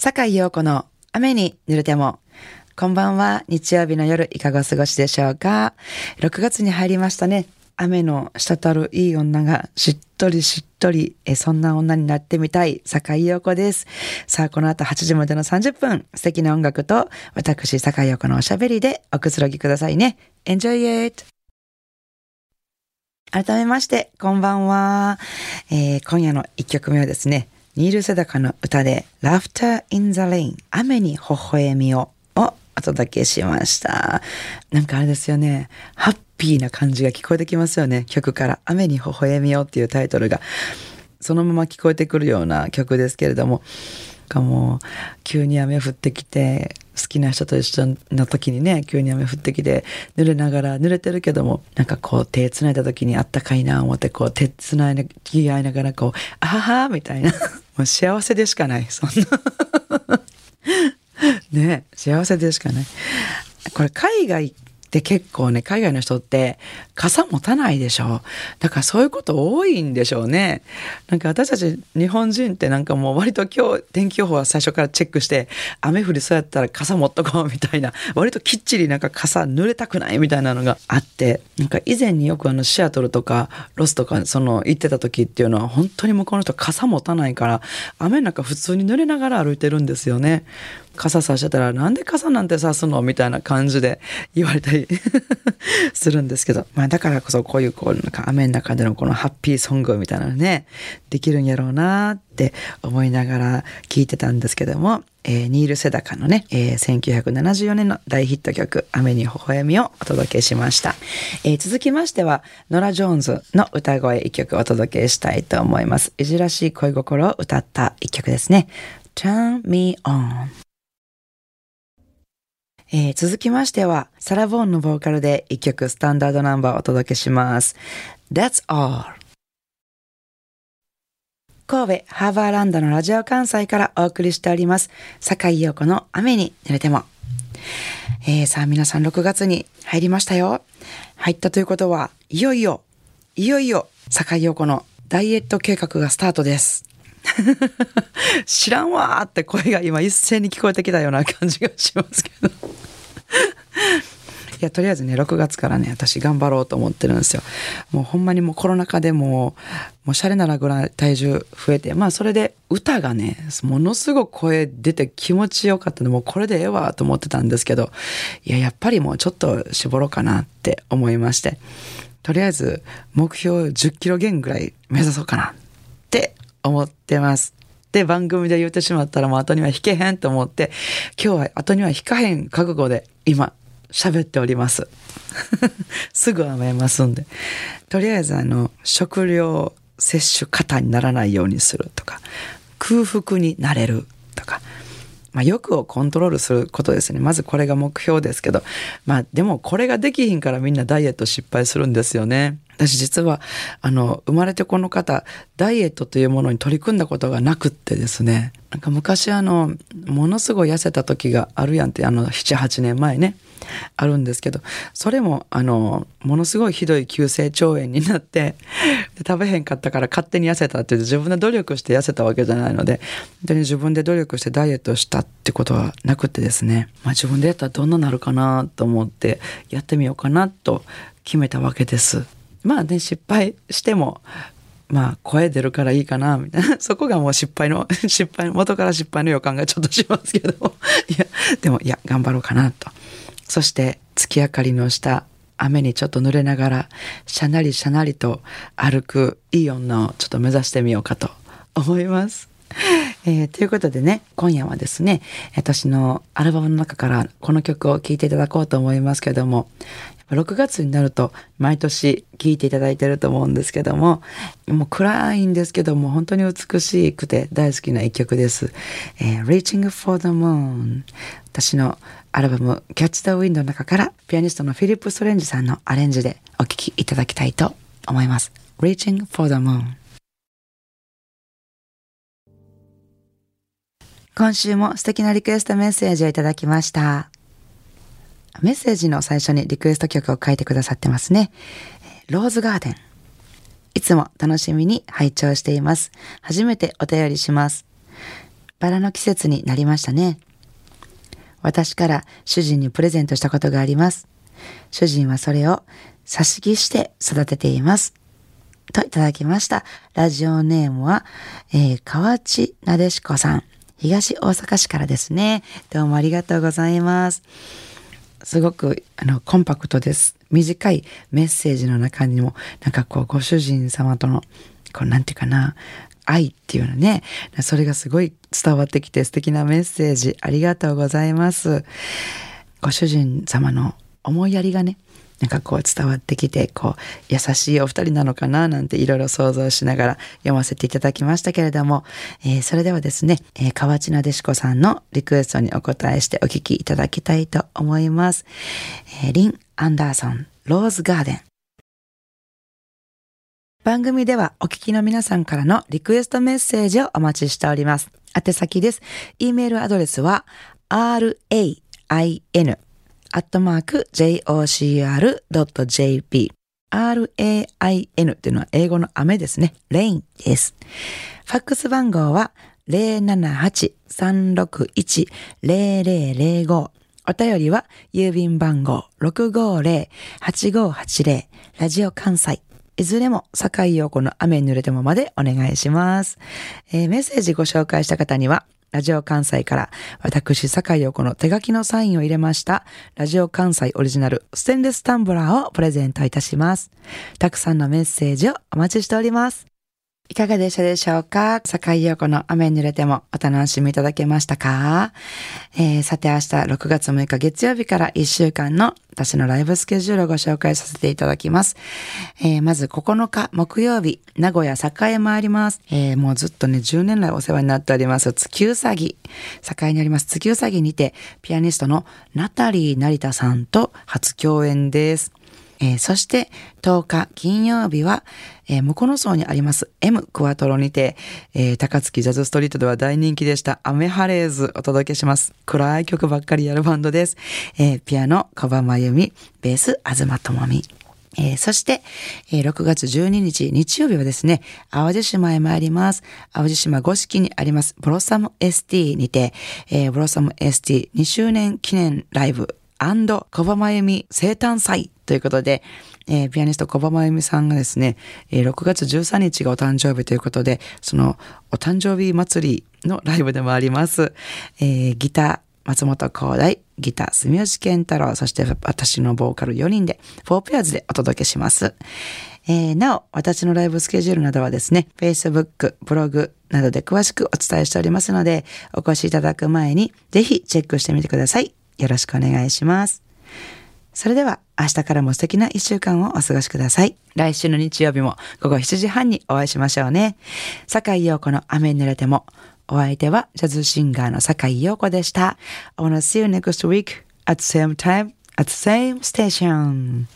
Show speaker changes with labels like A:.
A: 坂井陽子の雨に濡れても。こんばんは。日曜日の夜、いかがお過ごしでしょうか ?6 月に入りましたね。雨の滴るいい女がしっとりしっとり、えそんな女になってみたい、坂井陽子です。さあ、この後8時までの30分、素敵な音楽と、私、坂井陽子のおしゃべりでおくつろぎくださいね。Enjoy it! 改めまして、こんばんは。えー、今夜の1曲目はですね、ニール・セダカの歌で Laughter in the Rain 雨に微笑みををお届けしました。なんかあれですよね。ハッピーな感じが聞こえてきますよね。曲から雨に微笑みをっていうタイトルがそのまま聞こえてくるような曲ですけれども、かも急に雨降ってきて好きな人と一緒の時にね急に雨降ってきて濡れながら濡れてるけどもなんかこう手つないだ時にあったかいな思ってこう手つないで気合いながらこうあははみたいなもう幸せでしかない。そんな。ね幸せでしかない。これ海外で結構ね、海外の人って傘持たないでしょ。だからそういうこと多いんでしょうね。なんか私たち日本人ってなんかもう割と今日天気予報は最初からチェックして、雨降りそうやったら傘持っとこうみたいな、割ときっちりなんか傘濡れたくないみたいなのがあって、なんか以前によくあのシアトルとかロスとかその行ってた時っていうのは本当に向こうの人傘持たないから、雨の中普通に濡れながら歩いてるんですよね。傘さしてたら、なんで傘なんてさすの？みたいな感じで言われたり するんですけど、まあだからこそこういうこう、なんか雨の中でのこのハッピーソングみたいなのね、できるんやろうなって思いながら聞いてたんですけども、えー、ニール・セダカのね、えー、1974年の大ヒット曲、雨に微笑みをお届けしました。えー、続きましては、ノラ・ジョーンズの歌声一曲お届けしたいと思います。いじらしい恋心を歌った一曲ですね。Turn Me On。えー、続きましては、サラ・ボーンのボーカルで一曲スタンダードナンバーをお届けします。That's All 神戸ハーバーランドのラジオ関西からお送りしております。坂井陽子の雨に濡れても。えー、さあ皆さん6月に入りましたよ。入ったということは、いよいよ、いよいよ、坂井陽子のダイエット計画がスタートです。知らんわーって声が今一斉に聞こえてきたような感じがしますけど。いやとりあえずね6月からね私頑張ろうと思ってるんですよ。もうほんまにもうコロナ禍でももうシャレならぐらい体重増えてまあそれで歌がねものすごく声出て気持ちよかったんでもうこれでええわと思ってたんですけど。いややっぱりもうちょっと絞ろうかなって思いまして。とりあえず目標10キロ減ぐらい目指そうかなって思ってます。で、番組で言ってしまったらもう後には引けへんと思って、今日は後には引かへん覚悟で今喋っております。すぐ甘えますんで。とりあえずあの、食料摂取過多にならないようにするとか、空腹になれる、まあ、欲をコントロールすることですね。まずこれが目標ですけど、まあでもこれができひんからみんなダイエット失敗するんですよね。私実は、あの、生まれてこの方、ダイエットというものに取り組んだことがなくってですね、なんか昔あの、ものすごい痩せた時があるやんって、あの、7、8年前ね、あるんですけど、それも、あの、ものすごいひどい急性腸炎になって、で食べへんかったから勝手に痩せたって自分で努力して痩せたわけじゃないので、本当に自分で努力してダイエットしたってことはなくてですね、まあ自分でやったらどんななるかなと思って、やってみようかなと決めたわけです。まあね失敗してもまあ声出るからいいかなみたいな。そこがもう失敗の 失敗元から失敗の予感がちょっとしますけど。いやでもいや頑張ろうかなと。そして月明かりの下雨にちょっと濡れながらしゃなりしゃなりと歩くいい女をちょっと目指してみようかと思います。えー、ということでね今夜はですね私のアルバムの中からこの曲を聴いていただこうと思いますけども6月になると毎年聴いていただいてると思うんですけども、もう暗いんですけども本当に美しくて大好きな一曲です。えー、Reaching for the Moon 私のアルバム Catch the Wind の中からピアニストのフィリップ・ストレンジさんのアレンジでお聴きいただきたいと思います。Reaching for the Moon 今週も素敵なリクエストメッセージをいただきました。メッセージの最初にリクエスト曲を書いてくださってますね。ローズガーデン。いつも楽しみに拝聴しています。初めてお便りします。バラの季節になりましたね。私から主人にプレゼントしたことがあります。主人はそれを差し木して育てています。といただきました。ラジオネームは、えー、河内なでしこさん。東大阪市からですね。どうもありがとうございます。すごく、あの、コンパクトです。短いメッセージの中にも、なんかこう、ご主人様との、こう、なんていうかな、愛っていうのね、それがすごい伝わってきて素敵なメッセージありがとうございます。ご主人様の思いやりがね、なんかこう伝わってきて、こう、優しいお二人なのかななんていろいろ想像しながら読ませていただきましたけれども、えー、それではですね、えー、河内なでしこさんのリクエストにお答えしてお聞きいただきたいと思います。えー、リン・アンダーソン、ローズガーデン。番組ではお聞きの皆さんからのリクエストメッセージをお待ちしております。宛先です。e メールアドレスは rain アットマーク jocr.jp rain っていうのは英語の雨ですね。rain です。ファックス番号は078-361-0005お便りは郵便番号650-8580ラジオ関西いずれも、坂井陽子の雨に濡れてもまでお願いします。えー、メッセージご紹介した方には、ラジオ関西から私、坂井陽子の手書きのサインを入れました、ラジオ関西オリジナルステンレスタンブラーをプレゼントいたします。たくさんのメッセージをお待ちしております。いかがでしたでしょうか？坂井陽子の雨に濡れてもお楽しみいただけましたか、えー、さて明日6月6日月曜日から1週間の私のライブスケジュールをご紹介させていただきます。えー、まず9日木曜日、名古屋栄参ります。えー、もうずっとね、10年来お世話になっております、月うさぎ。栄にあります月うさぎにて、ピアニストのナタリー成田さんと初共演です。えー、そして10日金曜日は、えー、向こうの層にあります M クワトロにて、えー、高槻ジャズストリートでは大人気でしたアメハレーズお届けします。暗い曲ばっかりやるバンドです。えー、ピアノ小葉真由美、ベース東智美。えー、そして、えー、6月12日日曜日はですね、淡路島へ参ります。淡路島五色にありますブロッサム ST にて、えー、ブロッサム ST2 周年記念ライブ小葉真由美生誕祭ということで、えー、ピアニスト小葉真由美さんがですね、えー、6月13日がお誕生日ということで、そのお誕生日祭りのライブでもあります。えー、ギター、松本光大、ギター、住吉健太郎、そして私のボーカル4人で、4ペアーズでお届けします。えー、なお、私のライブスケジュールなどはですね、Facebook、ブログなどで詳しくお伝えしておりますので、お越しいただく前に、ぜひチェックしてみてください。よろしくお願いします。それでは明日からも素敵な一週間をお過ごしください。来週の日曜日も午後7時半にお会いしましょうね。坂井陽子の雨に濡れても。お相手はジャズシンガーの坂井陽子でした。I wanna see you next week at the same time at the same station.